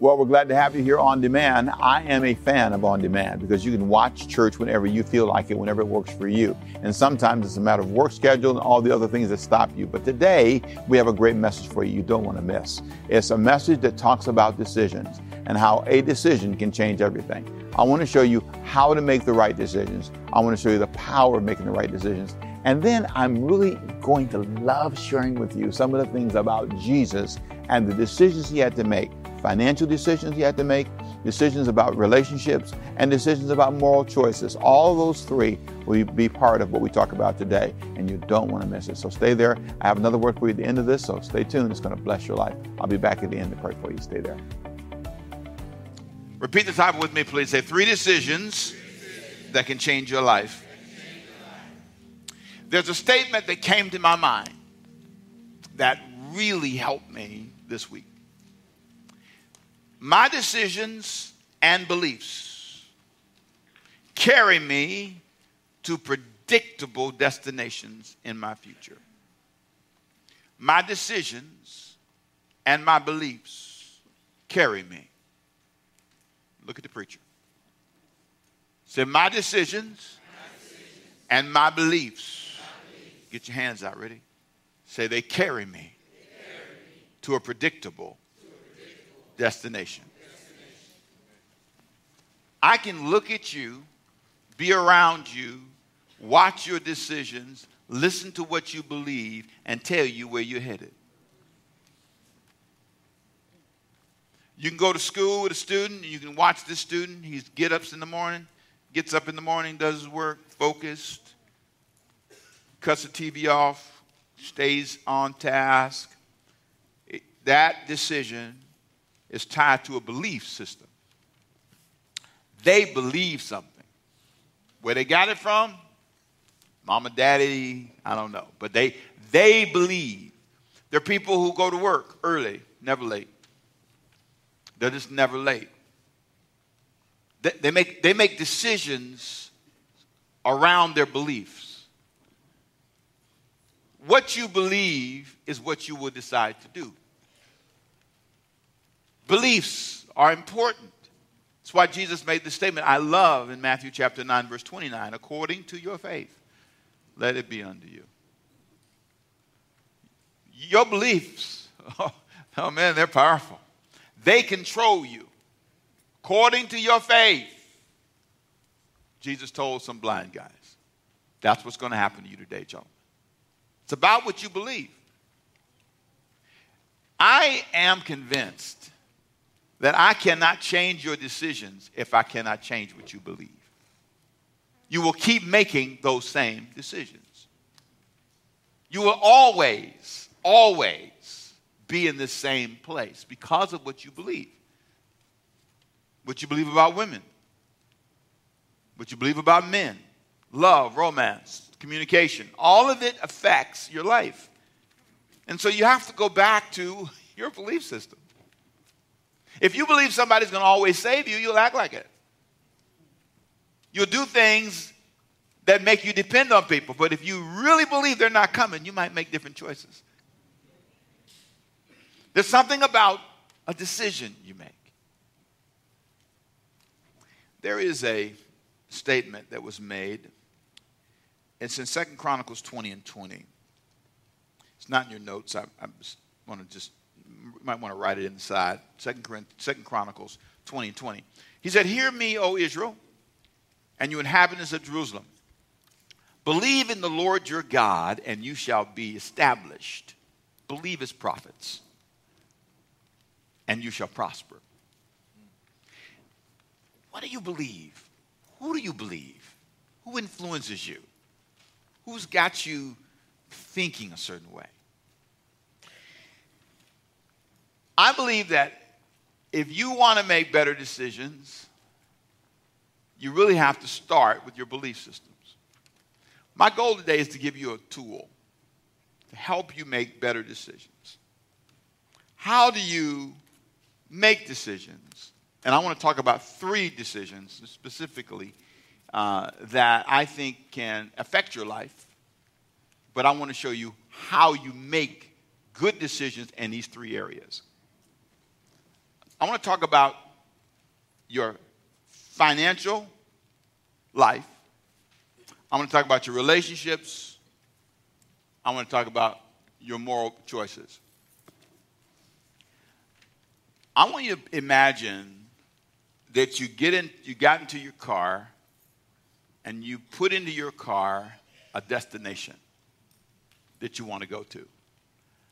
Well, we're glad to have you here on demand. I am a fan of on demand because you can watch church whenever you feel like it, whenever it works for you. And sometimes it's a matter of work schedule and all the other things that stop you. But today, we have a great message for you you don't want to miss. It's a message that talks about decisions and how a decision can change everything. I want to show you how to make the right decisions. I want to show you the power of making the right decisions. And then I'm really going to love sharing with you some of the things about Jesus and the decisions he had to make financial decisions he had to make, decisions about relationships, and decisions about moral choices. All those three will be part of what we talk about today, and you don't want to miss it. So stay there. I have another word for you at the end of this, so stay tuned. It's going to bless your life. I'll be back at the end to pray for you. Stay there. Repeat the title with me, please. Say three decisions that can change your life. There's a statement that came to my mind that really helped me this week. My decisions and beliefs carry me to predictable destinations in my future. My decisions and my beliefs carry me. Look at the preacher. Say, my decisions, and my beliefs. Get your hands out, ready? Say, they carry me to a predictable destination. I can look at you, be around you, watch your decisions, listen to what you believe, and tell you where you're headed. You can go to school with a student, and you can watch this student. He get ups in the morning, gets up in the morning, does his work, focused, cuts the TV off, stays on task. It, that decision is tied to a belief system. They believe something. Where they got it from, mama, daddy, I don't know. But they, they believe. They're people who go to work early, never late. They're just never late. They, they, make, they make decisions around their beliefs. What you believe is what you will decide to do. Beliefs are important. That's why Jesus made the statement I love in Matthew chapter 9, verse 29 according to your faith, let it be unto you. Your beliefs, oh, oh man, they're powerful. They control you. According to your faith, Jesus told some blind guys. That's what's going to happen to you today, gentlemen. It's about what you believe. I am convinced that I cannot change your decisions if I cannot change what you believe. You will keep making those same decisions. You will always, always be in the same place because of what you believe. What you believe about women, what you believe about men, love, romance, communication. All of it affects your life. And so you have to go back to your belief system. If you believe somebody's going to always save you, you'll act like it. You'll do things that make you depend on people. But if you really believe they're not coming, you might make different choices. There's something about a decision you make. There is a statement that was made. It's in Second Chronicles 20 and 20. It's not in your notes. I, I want to just you might want to write it inside. Second, Second Chronicles 20 and 20. He said, Hear me, O Israel, and you inhabitants of Jerusalem. Believe in the Lord your God, and you shall be established. Believe his prophets, and you shall prosper. What do you believe? Who do you believe? Who influences you? Who's got you thinking a certain way? I believe that if you want to make better decisions, you really have to start with your belief systems. My goal today is to give you a tool to help you make better decisions. How do you make decisions? And I want to talk about three decisions specifically uh, that I think can affect your life. But I want to show you how you make good decisions in these three areas I want to talk about your financial life. I want to talk about your relationships. I want to talk about your moral choices. I want you to imagine that you get in, you got into your car and you put into your car a destination that you want to go to.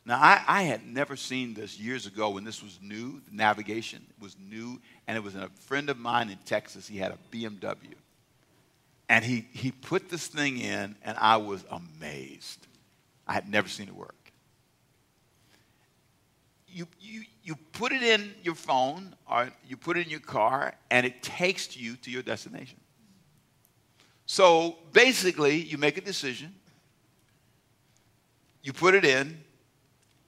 Now, I, I, had never seen this years ago when this was new. The navigation was new, and it was a friend of mine in Texas. He had a BMW. And he, he put this thing in, and I was amazed. I had never seen it work. You, you, you put it in your phone, or you put it in your car, and it takes you to your destination. So basically, you make a decision, you put it in,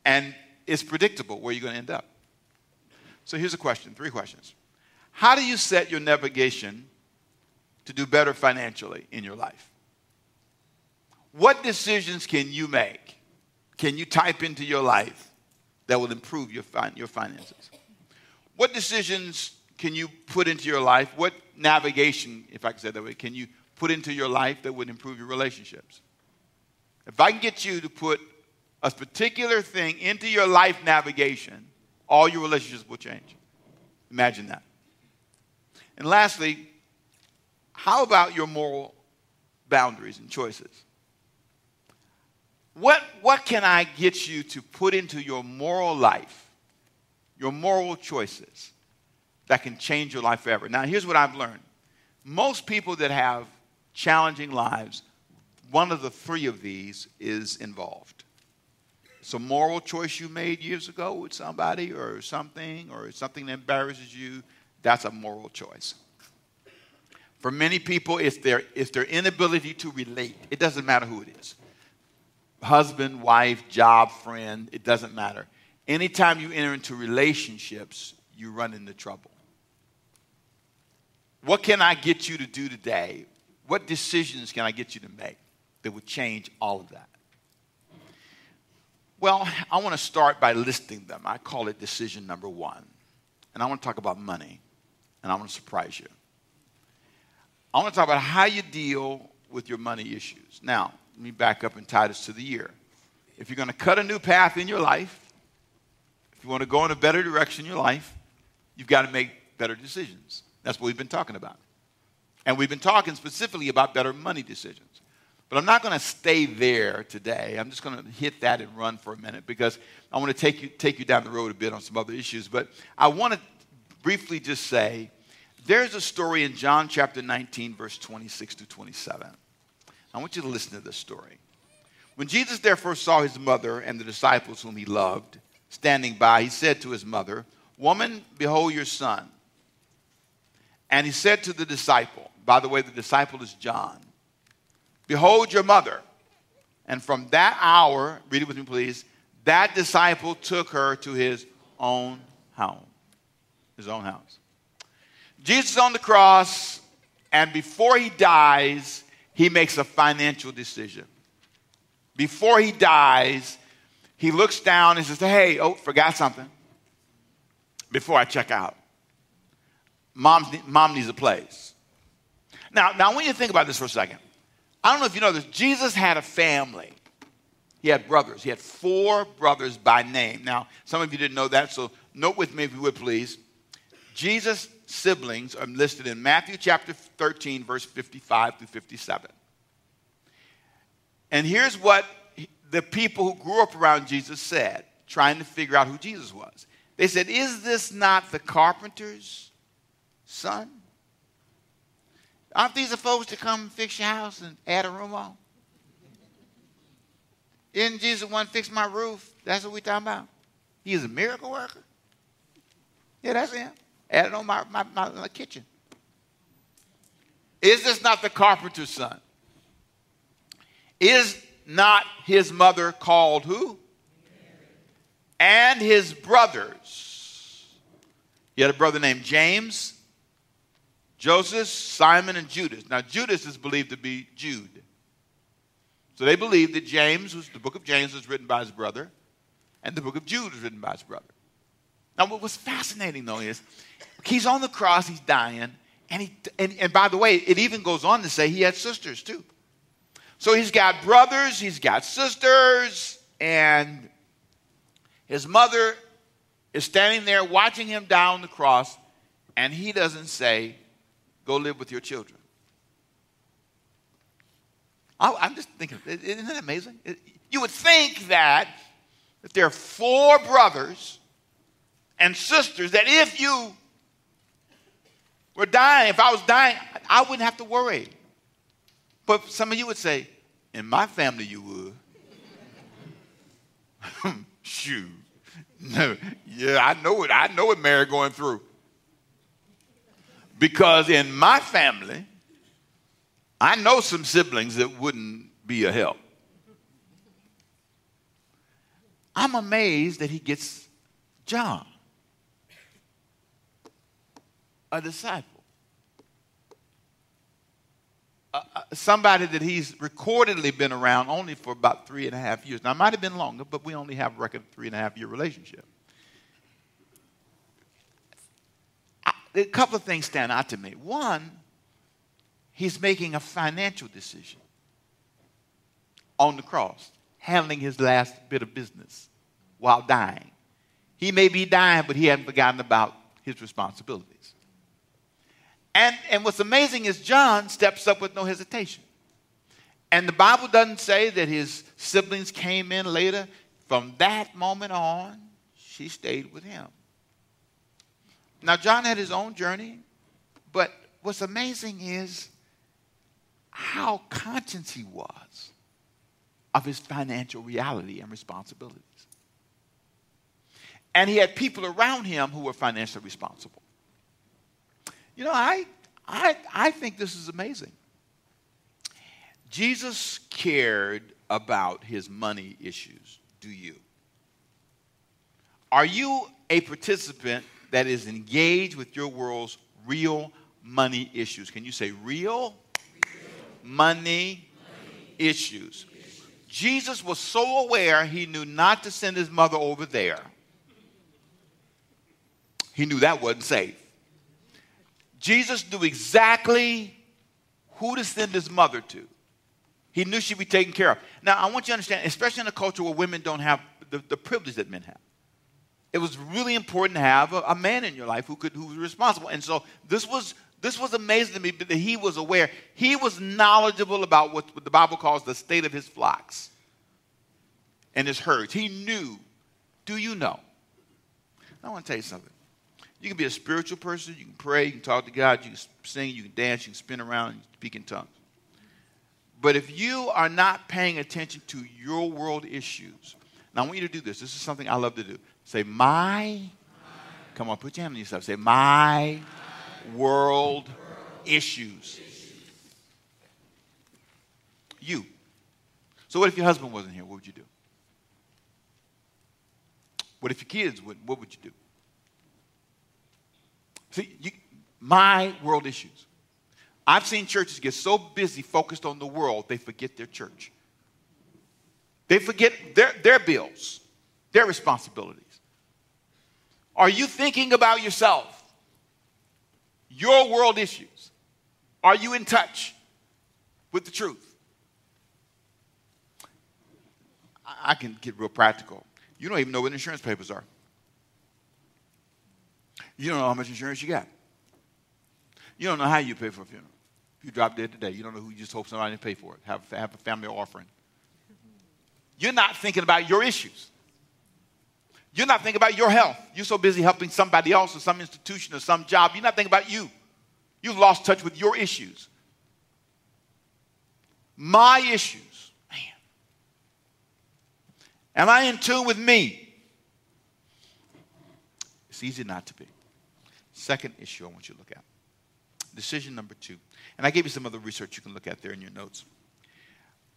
and it's predictable where you're going to end up. So here's a question three questions. How do you set your navigation to do better financially in your life? What decisions can you make? Can you type into your life that will improve your, fin- your finances? What decisions can you put into your life? What navigation, if I can say that way, can you put into your life that would improve your relationships? If I can get you to put a particular thing into your life navigation, all your relationships will change. Imagine that. And lastly, how about your moral boundaries and choices? What, what can I get you to put into your moral life, your moral choices that can change your life forever? Now, here's what I've learned most people that have challenging lives, one of the three of these is involved. A moral choice you made years ago with somebody or something, or something that embarrasses you. That's a moral choice. For many people, it's their, it's their inability to relate. It doesn't matter who it is husband, wife, job, friend, it doesn't matter. Anytime you enter into relationships, you run into trouble. What can I get you to do today? What decisions can I get you to make that would change all of that? Well, I want to start by listing them. I call it decision number one. And I want to talk about money, and I want to surprise you. I want to talk about how you deal with your money issues. Now, let me back up and tie this to the year. If you're going to cut a new path in your life, if you want to go in a better direction in your life, you've got to make better decisions. That's what we've been talking about. And we've been talking specifically about better money decisions. But I'm not going to stay there today. I'm just going to hit that and run for a minute because I want to take you, take you down the road a bit on some other issues. But I want to briefly just say there's a story in John chapter 19, verse 26 to 27. I want you to listen to this story. When Jesus therefore saw his mother and the disciples whom he loved standing by, he said to his mother, Woman, behold your son. And he said to the disciple, by the way, the disciple is John. Behold your mother. And from that hour, read it with me, please, that disciple took her to his own home. His own house. Jesus on the cross, and before he dies, he makes a financial decision. Before he dies, he looks down and says, Hey, oh, forgot something. Before I check out, mom, mom needs a place. Now, now, I want you to think about this for a second. I don't know if you know this. Jesus had a family. He had brothers. He had four brothers by name. Now, some of you didn't know that, so note with me if you would please. Jesus' siblings are listed in Matthew chapter 13, verse 55 through 57. And here's what the people who grew up around Jesus said, trying to figure out who Jesus was. They said, Is this not the carpenter's son? Aren't these the folks that come fix your house and add a room on? Isn't Jesus the one fix my roof? That's what we're talking about. He is a miracle worker. Yeah, that's him. Added on my, my, my, my kitchen. Is this not the carpenter's son? Is not his mother called who? And his brothers. He had a brother named James, Joseph, Simon, and Judas. Now, Judas is believed to be Jude. So they believe that James was the book of James was written by his brother, and the book of Jude was written by his brother. Now, what was fascinating though is he's on the cross, he's dying, and, he, and, and by the way, it even goes on to say he had sisters too. So he's got brothers, he's got sisters, and his mother is standing there watching him die on the cross, and he doesn't say, Go live with your children. I'm just thinking, isn't that amazing? You would think that if there are four brothers and sisters, that if you were dying, if I was dying, I wouldn't have to worry. But some of you would say, in my family, you would. Shoot. No, yeah, I know it. I know what Mary going through. Because in my family, I know some siblings that wouldn't be a help. I'm amazed that he gets John, a disciple. Uh, somebody that he's recordedly been around only for about three and a half years. Now, it might have been longer, but we only have record three and a half year relationship. A couple of things stand out to me. One, he's making a financial decision on the cross, handling his last bit of business while dying. He may be dying, but he hadn't forgotten about his responsibilities. And, and what's amazing is John steps up with no hesitation. And the Bible doesn't say that his siblings came in later. From that moment on, she stayed with him. Now, John had his own journey, but what's amazing is how conscious he was of his financial reality and responsibilities. And he had people around him who were financially responsible. You know, I, I, I think this is amazing. Jesus cared about his money issues. Do you? Are you a participant that is engaged with your world's real money issues? Can you say real, real. Money, money, issues? Jesus was so aware he knew not to send his mother over there. He knew that wasn't safe. Jesus knew exactly who to send his mother to. He knew she'd be taken care of. Now, I want you to understand, especially in a culture where women don't have the, the privilege that men have, it was really important to have a, a, man in your life who could who was responsible. And so this was this was amazing to me that he was aware. He was knowledgeable about what, what the Bible calls the state of his flocks and his herds. He knew. Do you know? I want to tell you something. You can be a spiritual person. You can pray. You can talk to God. You can sing. You can dance. You can spin around and speak in tongues. But if you are not paying attention to your world issues, now I want you to do this. This is something I love to do. Say, my, come on, put your hand on yourself. Say, my, world, issues. You. So, what if your husband wasn't here? What would you do? What if your kids would? What would you do? See, you, my world issues. I've seen churches get so busy focused on the world, they forget their church. They forget their, their bills, their responsibilities. Are you thinking about yourself? Your world issues? Are you in touch with the truth? I can get real practical. You don't even know what insurance papers are. You don't know how much insurance you got. You don't know how you pay for a funeral. If you drop dead today, you don't know who you just hope somebody to pay for it. Have, have a family offering. You're not thinking about your issues. You're not thinking about your health. You're so busy helping somebody else or some institution or some job. You're not thinking about you. You've lost touch with your issues. My issues. Man. Am I in tune with me? It's easy not to be. Second issue I want you to look at. Decision number two. And I gave you some other research you can look at there in your notes.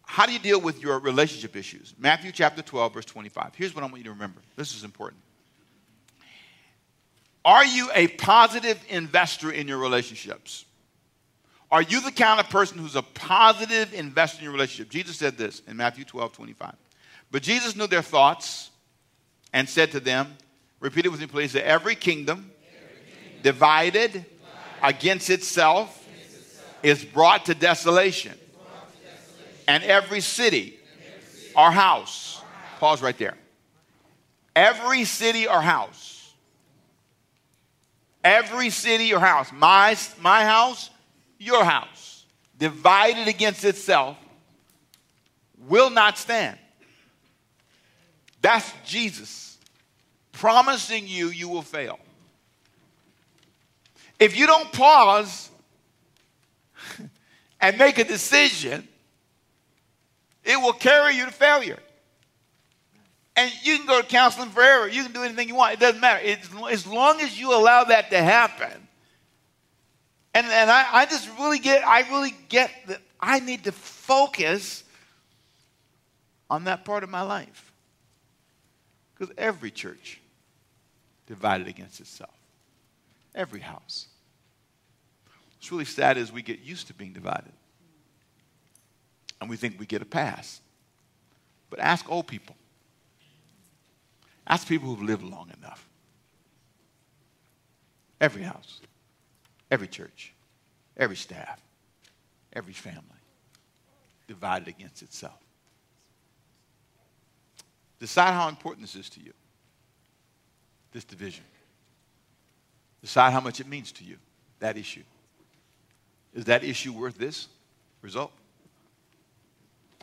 How do you deal with your relationship issues? Matthew chapter 12, verse 25. Here's what I want you to remember. This is important. Are you a positive investor in your relationships? Are you the kind of person who's a positive investor in your relationship? Jesus said this in Matthew 12, 25. But Jesus knew their thoughts and said to them, Repeat it with me, please. Say, every kingdom, divided, against itself, is brought to desolation. And every city or house, pause right there. Every city or house, every city or house, my, my house, your house, divided against itself, will not stand. That's Jesus promising you you will fail. If you don't pause and make a decision, it will carry you to failure. And you can go to counseling forever. You can do anything you want. It doesn't matter. It's, as long as you allow that to happen. And, and I, I just really get, I really get that I need to focus on that part of my life. Because every church divided against itself. Every house. What's really sad is we get used to being divided. And we think we get a pass. But ask old people. Ask people who've lived long enough. Every house, every church, every staff, every family divided against itself. Decide how important this is to you, this division. Decide how much it means to you, that issue. Is that issue worth this result?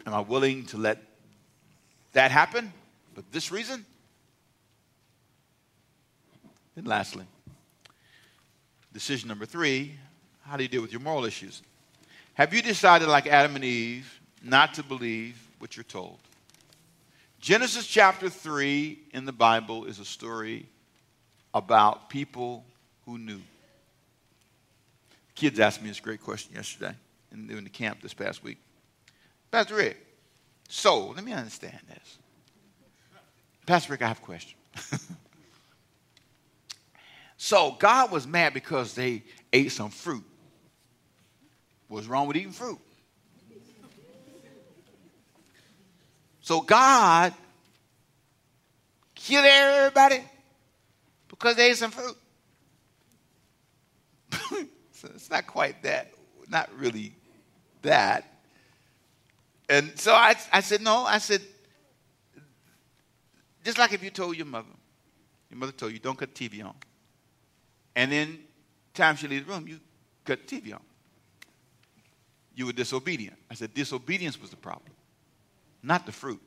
Am I willing to let that happen for this reason? And lastly, decision number three how do you deal with your moral issues? Have you decided, like Adam and Eve, not to believe what you're told? Genesis chapter 3 in the Bible is a story about people who knew. Kids asked me this great question yesterday in, in the camp this past week. Pastor Rick, so let me understand this. Pastor Rick, I have a question. so God was mad because they ate some fruit. What's wrong with eating fruit? So God killed everybody because they ate some fruit. so it's not quite that, not really that. And so I, I said, no, I said, just like if you told your mother, your mother told you, don't cut TV on. And then time she leaves the room, you cut TV on. You were disobedient. I said, disobedience was the problem, not the fruit.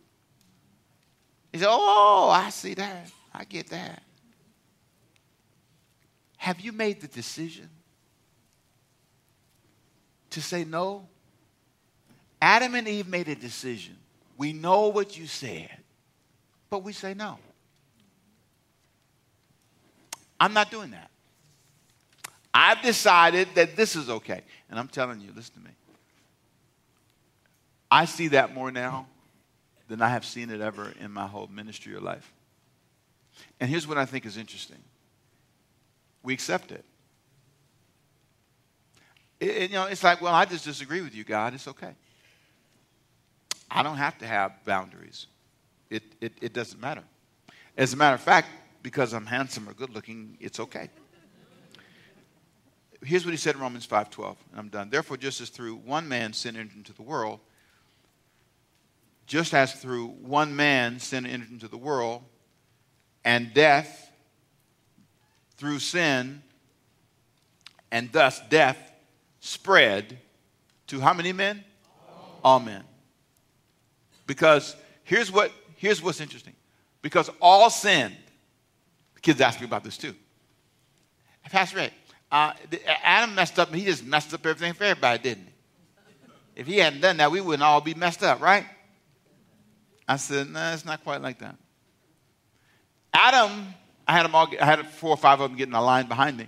He said, oh, I see that. I get that. Have you made the decision to say no? Adam and Eve made a decision. We know what you said, but we say no. I'm not doing that. I've decided that this is okay. And I'm telling you, listen to me. I see that more now than I have seen it ever in my whole ministry or life. And here's what I think is interesting we accept it. it, you know, it's like, well, I just disagree with you, God. It's okay. I don't have to have boundaries. It, it, it doesn't matter. As a matter of fact, because I'm handsome or good looking, it's okay. Here's what he said in Romans 5:12, and I'm done. Therefore, just as through one man sin entered into the world, just as through one man sin entered into the world, and death through sin, and thus death spread to how many men? All men. Because here's what here's what's interesting. Because all sinned. The kids ask me about this too. Pastor Ray, uh, Adam messed up. He just messed up everything for everybody, didn't he? If he hadn't done that, we wouldn't all be messed up, right? I said, no, nah, it's not quite like that. Adam, I had them all. I had four or five of them getting a line behind me,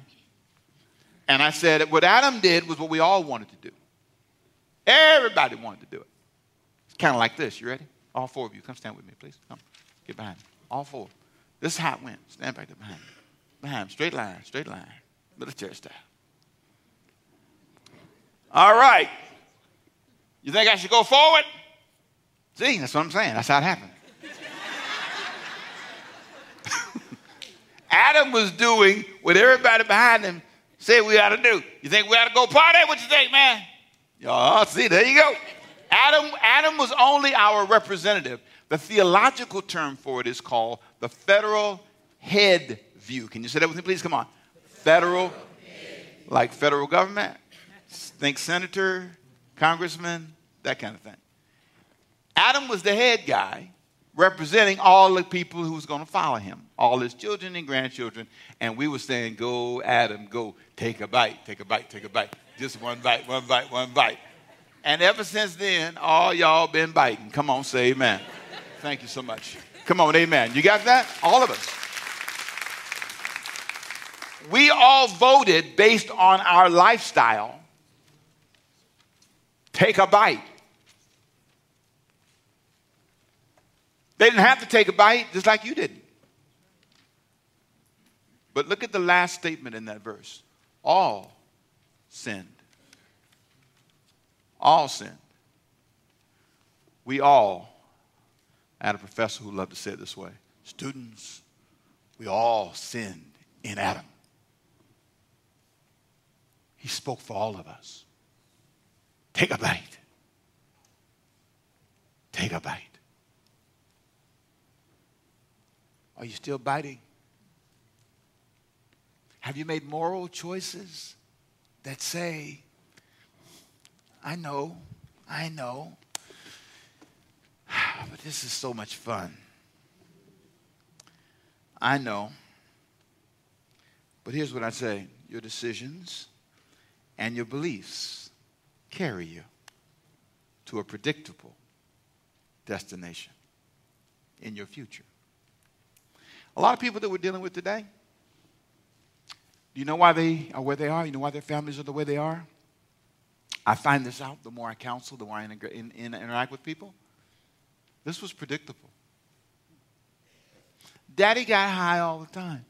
and I said, what Adam did was what we all wanted to do. Everybody wanted to do it. Kind of like this. You ready? All four of you. Come stand with me, please. Come. Get behind me. All four. This is how it went. Stand back there behind me. Behind me. Straight line. Straight line. Military style. All right. You think I should go forward? See, that's what I'm saying. That's how it happened. Adam was doing what everybody behind him said we ought to do. You think we ought to go party? What you think, man? Y'all see, there you go. Adam, Adam was only our representative. The theological term for it is called the federal head view. Can you say that with me, please? Come on. Federal, like federal government. Think senator, congressman, that kind of thing. Adam was the head guy representing all the people who was going to follow him, all his children and grandchildren. And we were saying, Go, Adam, go, take a bite, take a bite, take a bite. Just one bite, one bite, one bite. And ever since then, all y'all been biting. Come on, say amen. Thank you so much. Come on, amen. You got that? All of us. We all voted based on our lifestyle. Take a bite. They didn't have to take a bite, just like you didn't. But look at the last statement in that verse. All sinned. All sinned. We all, I had a professor who loved to say it this way students, we all sinned in Adam. He spoke for all of us. Take a bite. Take a bite. Are you still biting? Have you made moral choices that say, I know, I know, but this is so much fun. I know. But here's what I say your decisions and your beliefs carry you to a predictable destination in your future. A lot of people that we're dealing with today, do you know why they are where they are? You know why their families are the way they are? I find this out the more I counsel, the more I in, in, interact with people. This was predictable. Daddy got high all the time.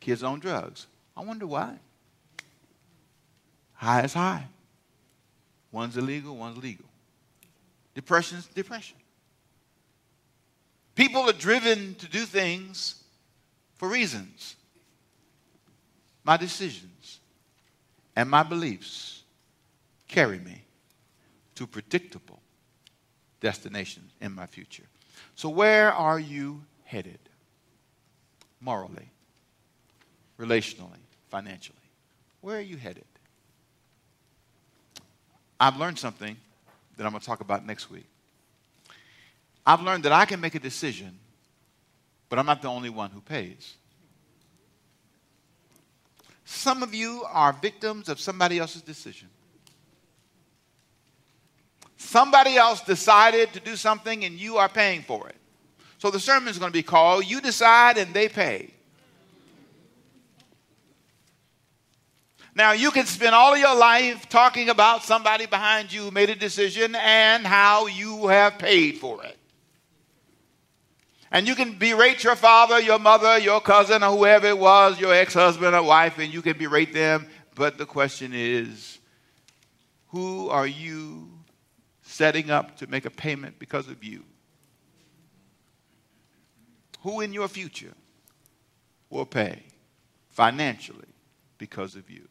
Kids on drugs. I wonder why. High is high. One's illegal, one's legal. Depression's depression. People are driven to do things for reasons. My decisions and my beliefs carry me to predictable destinations in my future. So, where are you headed? Morally, relationally, financially. Where are you headed? I've learned something that I'm going to talk about next week. I've learned that I can make a decision, but I'm not the only one who pays. Some of you are victims of somebody else's decision. Somebody else decided to do something and you are paying for it. So the sermon is going to be called You Decide and They Pay. Now, you can spend all of your life talking about somebody behind you who made a decision and how you have paid for it. And you can berate your father, your mother, your cousin, or whoever it was, your ex husband or wife, and you can berate them. But the question is who are you setting up to make a payment because of you? Who in your future will pay financially because of you?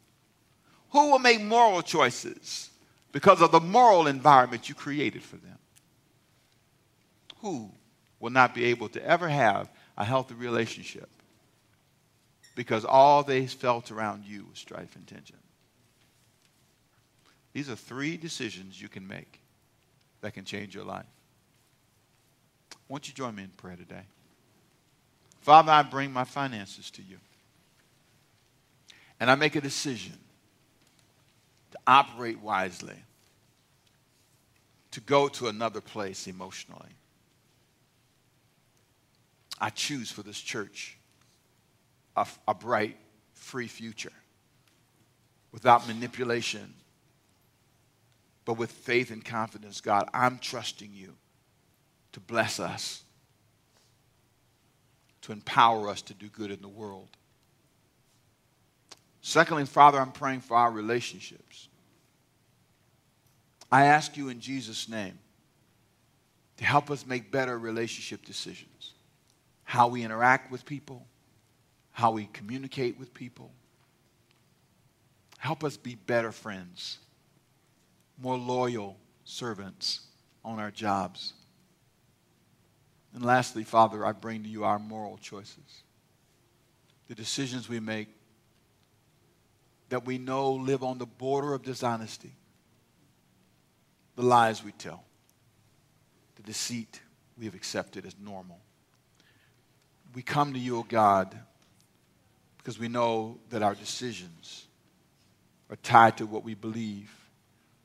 Who will make moral choices because of the moral environment you created for them? Who will not be able to ever have a healthy relationship because all they felt around you was strife and tension. These are three decisions you can make that can change your life. Won't you join me in prayer today? Father, I bring my finances to you. And I make a decision to operate wisely, to go to another place emotionally. I choose for this church a, a bright, free future without manipulation, but with faith and confidence. God, I'm trusting you to bless us, to empower us to do good in the world. Secondly, Father, I'm praying for our relationships. I ask you in Jesus' name to help us make better relationship decisions how we interact with people, how we communicate with people. Help us be better friends, more loyal servants on our jobs. And lastly, Father, I bring to you our moral choices, the decisions we make that we know live on the border of dishonesty, the lies we tell, the deceit we have accepted as normal. We come to you, O oh God, because we know that our decisions are tied to what we believe.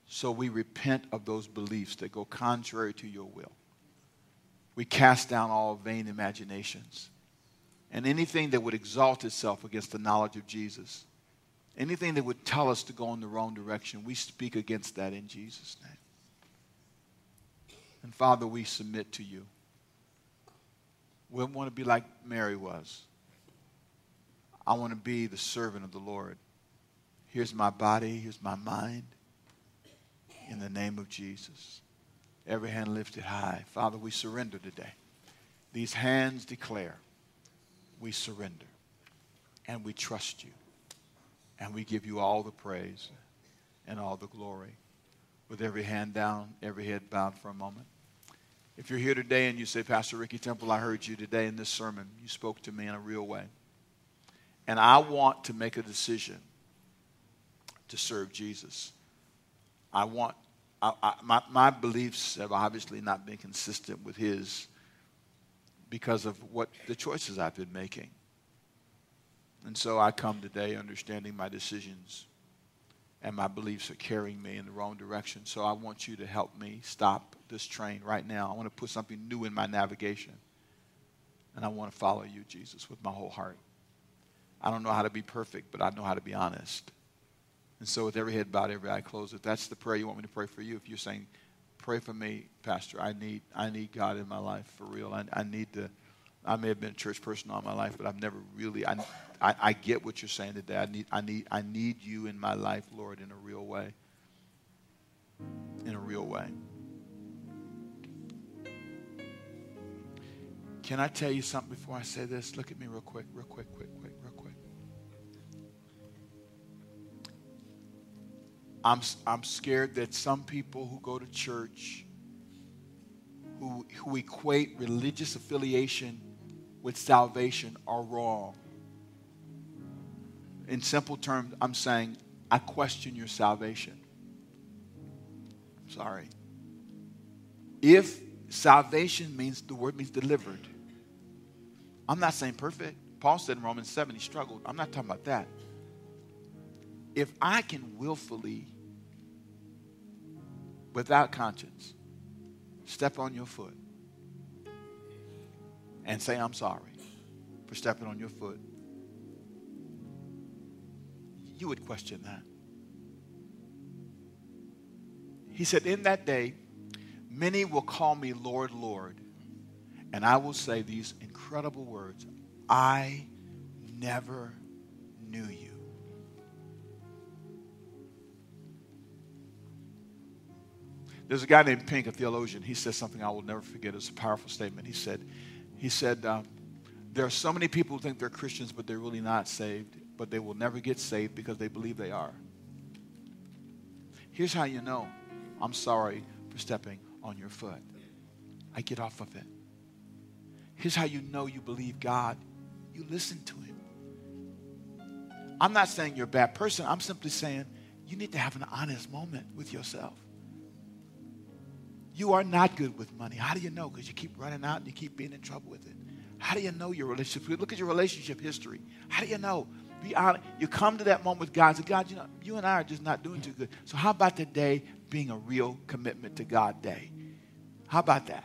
So we repent of those beliefs that go contrary to your will. We cast down all vain imaginations and anything that would exalt itself against the knowledge of Jesus. Anything that would tell us to go in the wrong direction, we speak against that in Jesus' name. And Father, we submit to you. We want to be like Mary was. I want to be the servant of the Lord. Here's my body, here's my mind. In the name of Jesus. Every hand lifted high. Father, we surrender today. These hands declare we surrender and we trust you and we give you all the praise and all the glory. With every hand down, every head bowed for a moment. If you're here today and you say, Pastor Ricky Temple, I heard you today in this sermon, you spoke to me in a real way and I want to make a decision to serve Jesus. I want, I, I, my, my beliefs have obviously not been consistent with his because of what the choices I've been making. And so I come today understanding my decisions and my beliefs are carrying me in the wrong direction. So I want you to help me stop this train right now. I want to put something new in my navigation. And I want to follow you, Jesus, with my whole heart. I don't know how to be perfect, but I know how to be honest. And so, with every head bowed, every eye closed, if that's the prayer you want me to pray for you, if you're saying, "Pray for me, Pastor. I need, I need God in my life for real. I, I need to. I may have been a church person all my life, but I've never really. I, I, I get what you're saying today. I need, I need, I need you in my life, Lord, in a real way. In a real way. Can I tell you something before I say this? Look at me real quick, real quick, quick, quick, real quick. I'm, I'm scared that some people who go to church, who, who equate religious affiliation with salvation, are wrong. In simple terms, I'm saying, I question your salvation. Sorry. If salvation means, the word means delivered. I'm not saying perfect. Paul said in Romans 7 he struggled. I'm not talking about that if I can willfully, without conscience, step on your foot and say, I'm sorry for stepping on your foot, you would question that. He said, In that day, many will call me Lord, Lord, and I will say these incredible words I never knew you. There's a guy named Pink, a theologian. He said something I will never forget. It's a powerful statement. He said, he said, um, there are so many people who think they're Christians, but they're really not saved, but they will never get saved because they believe they are. Here's how you know I'm sorry for stepping on your foot. I get off of it. Here's how you know you believe God you listen to Him. I'm not saying you're a bad person, I'm simply saying you need to have an honest moment with yourself. You are not good with money. How do you know? Because you keep running out and you keep being in trouble with it. How do you know your relationship? Look at your relationship history. How do you know? Be honest. You come to that moment with God. Say, God, you know, you and I are just not doing too good. So how about today being a real commitment to God day? How about that?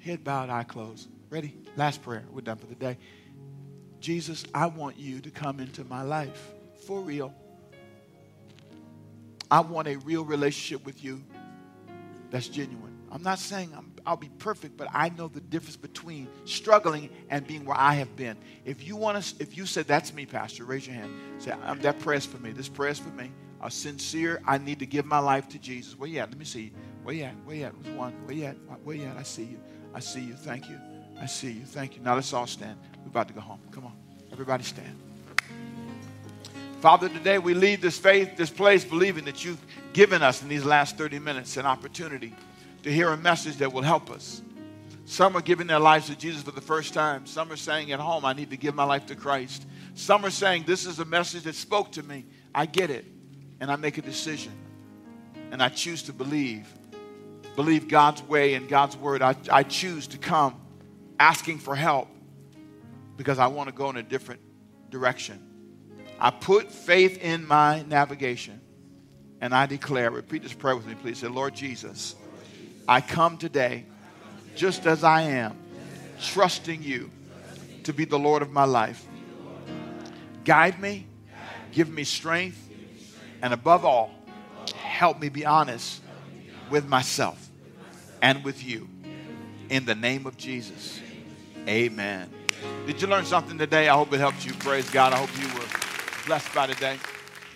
Head bowed, eye closed. Ready? Last prayer. We're done for the day. Jesus, I want you to come into my life for real. I want a real relationship with you that's genuine. I'm not saying i will be perfect, but I know the difference between struggling and being where I have been. If you want to, if you said that's me, Pastor, raise your hand. Say I'm, that prayer's for me. This prayer's for me. A sincere. I need to give my life to Jesus. Where you at? Let me see. Where you at? Where you at? One. Where you at? Where you at? I see you. I see you. Thank you. I see you. Thank you. Now let's all stand. We're about to go home. Come on. Everybody stand. Father, today we leave this faith, this place, believing that you've given us in these last 30 minutes an opportunity to hear a message that will help us. Some are giving their lives to Jesus for the first time. Some are saying at home, I need to give my life to Christ. Some are saying, This is a message that spoke to me. I get it. And I make a decision. And I choose to believe. Believe God's way and God's word. I, I choose to come asking for help because I want to go in a different direction. I put faith in my navigation and I declare, repeat this prayer with me, please. Say, Lord Jesus, I come today just as I am, trusting you to be the Lord of my life. Guide me, give me strength, and above all, help me be honest with myself and with you. In the name of Jesus, amen. Did you learn something today? I hope it helped you. Praise God. I hope you were blessed by today.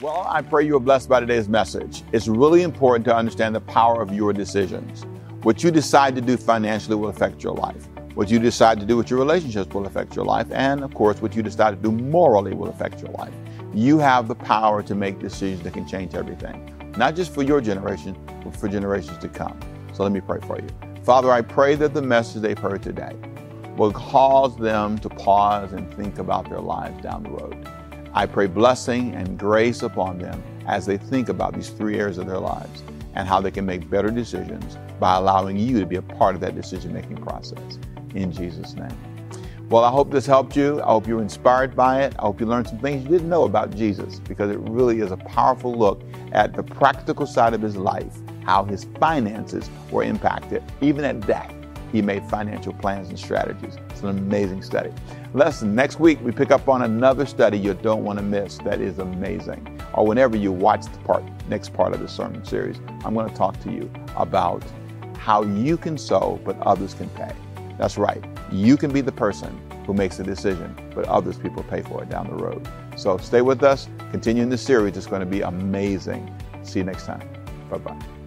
Well, I pray you are blessed by today's message. It's really important to understand the power of your decisions. What you decide to do financially will affect your life. What you decide to do with your relationships will affect your life. And of course, what you decide to do morally will affect your life. You have the power to make decisions that can change everything, not just for your generation, but for generations to come. So let me pray for you. Father, I pray that the message they've heard today will cause them to pause and think about their lives down the road. I pray blessing and grace upon them as they think about these three areas of their lives and how they can make better decisions by allowing you to be a part of that decision making process. In Jesus' name. Well, I hope this helped you. I hope you were inspired by it. I hope you learned some things you didn't know about Jesus because it really is a powerful look at the practical side of his life, how his finances were impacted, even at death he made financial plans and strategies. It's an amazing study. Listen, next week we pick up on another study you don't want to miss that is amazing. Or whenever you watch the part, next part of the sermon series, I'm going to talk to you about how you can sow, but others can pay. That's right. You can be the person who makes the decision, but others people pay for it down the road. So stay with us. Continue in the series. It's going to be amazing. See you next time. Bye bye.